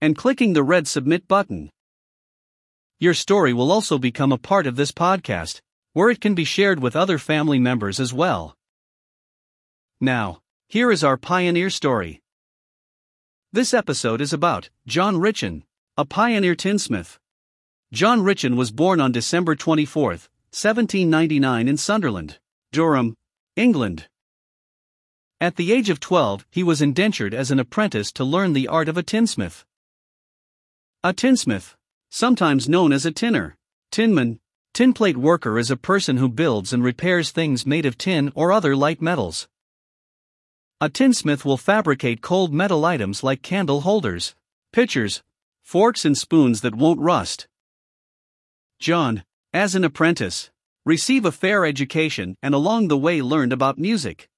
and clicking the red submit button. Your story will also become a part of this podcast, where it can be shared with other family members as well. Now, here is our pioneer story. This episode is about John Richan, a pioneer tinsmith. John Richan was born on December 24, 1799, in Sunderland, Durham, England. At the age of 12, he was indentured as an apprentice to learn the art of a tinsmith. A tinsmith, sometimes known as a tinner, tinman, tinplate worker is a person who builds and repairs things made of tin or other light metals. A tinsmith will fabricate cold metal items like candle holders, pitchers, forks, and spoons that won't rust. John, as an apprentice, received a fair education and along the way learned about music.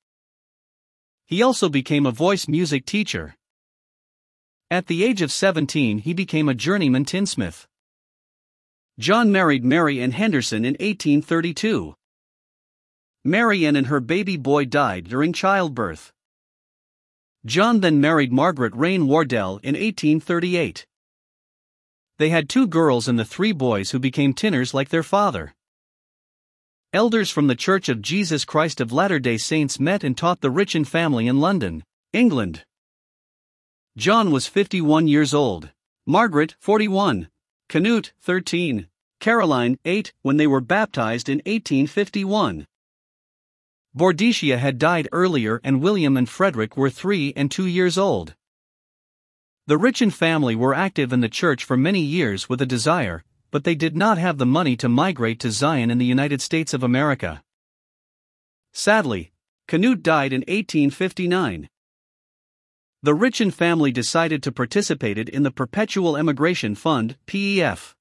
He also became a voice music teacher. At the age of 17, he became a journeyman tinsmith. John married Mary Ann Henderson in 1832. Mary Ann and her baby boy died during childbirth. John then married Margaret Rain Wardell in 1838. They had two girls and the three boys who became tinners like their father. Elders from the Church of Jesus Christ of Latter day Saints met and taught the Richan family in London, England. John was 51 years old, Margaret 41, Canute 13, Caroline 8 when they were baptized in 1851. Boadicea had died earlier and William and Frederick were 3 and 2 years old. The Richan family were active in the church for many years with a desire, but they did not have the money to migrate to Zion in the United States of America. Sadly, Canute died in 1859 the Richan family decided to participate in the Perpetual Emigration Fund, PEF.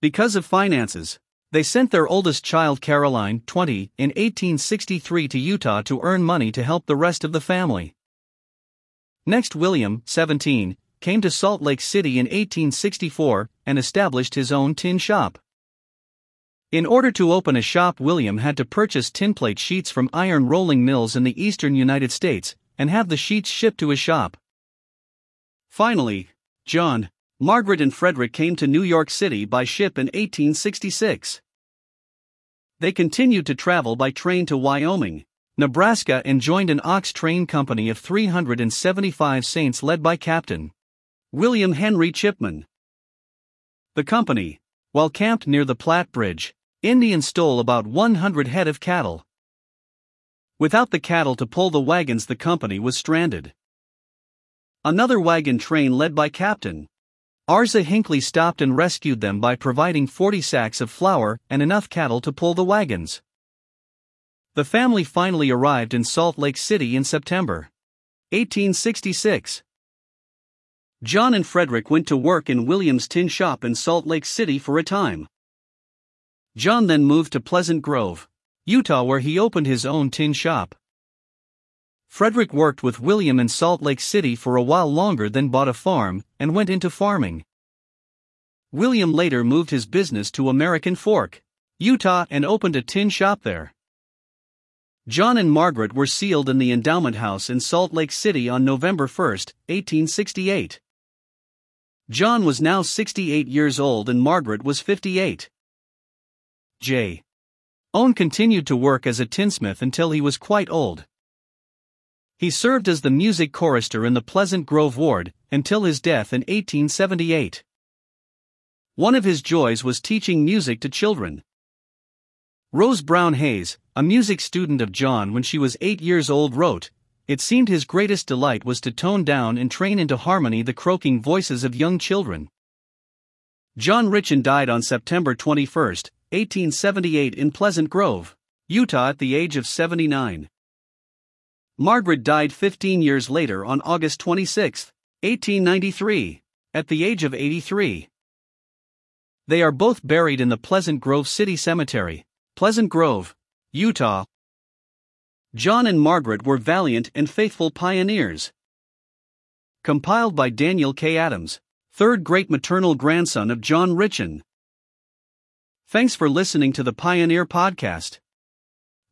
Because of finances, they sent their oldest child Caroline, 20, in 1863 to Utah to earn money to help the rest of the family. Next, William, 17, came to Salt Lake City in 1864 and established his own tin shop. In order to open a shop, William had to purchase tinplate sheets from iron rolling mills in the eastern United States and have the sheets shipped to his shop. Finally, John, Margaret, and Frederick came to New York City by ship in 1866. They continued to travel by train to Wyoming, Nebraska, and joined an ox train company of 375 saints led by Captain William Henry Chipman. The company, while camped near the Platte Bridge, Indians stole about 100 head of cattle. Without the cattle to pull the wagons, the company was stranded. Another wagon train led by Captain Arza Hinckley stopped and rescued them by providing 40 sacks of flour and enough cattle to pull the wagons. The family finally arrived in Salt Lake City in September 1866. John and Frederick went to work in Williams' tin shop in Salt Lake City for a time. John then moved to Pleasant Grove, Utah, where he opened his own tin shop. Frederick worked with William in Salt Lake City for a while longer, then bought a farm and went into farming. William later moved his business to American Fork, Utah, and opened a tin shop there. John and Margaret were sealed in the endowment house in Salt Lake City on November 1, 1868. John was now 68 years old and Margaret was 58. J. Owen continued to work as a tinsmith until he was quite old. He served as the music chorister in the Pleasant Grove Ward until his death in 1878. One of his joys was teaching music to children. Rose Brown Hayes, a music student of John when she was eight years old, wrote, It seemed his greatest delight was to tone down and train into harmony the croaking voices of young children. John Richan died on September 21, 1878 in Pleasant Grove, Utah at the age of 79. Margaret died 15 years later on August 26, 1893, at the age of 83. They are both buried in the Pleasant Grove City Cemetery, Pleasant Grove, Utah. John and Margaret were valiant and faithful pioneers. Compiled by Daniel K. Adams, third great maternal grandson of John Richan. Thanks for listening to the Pioneer Podcast.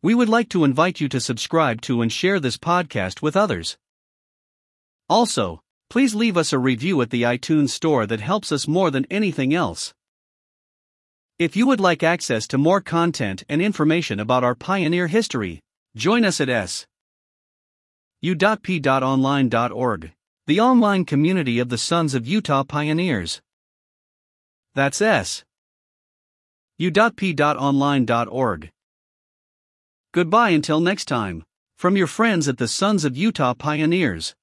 We would like to invite you to subscribe to and share this podcast with others. Also, please leave us a review at the iTunes Store that helps us more than anything else. If you would like access to more content and information about our pioneer history, join us at s.u.p.online.org, the online community of the Sons of Utah Pioneers. That's s. u.p.online.org. Goodbye until next time, from your friends at the Sons of Utah Pioneers.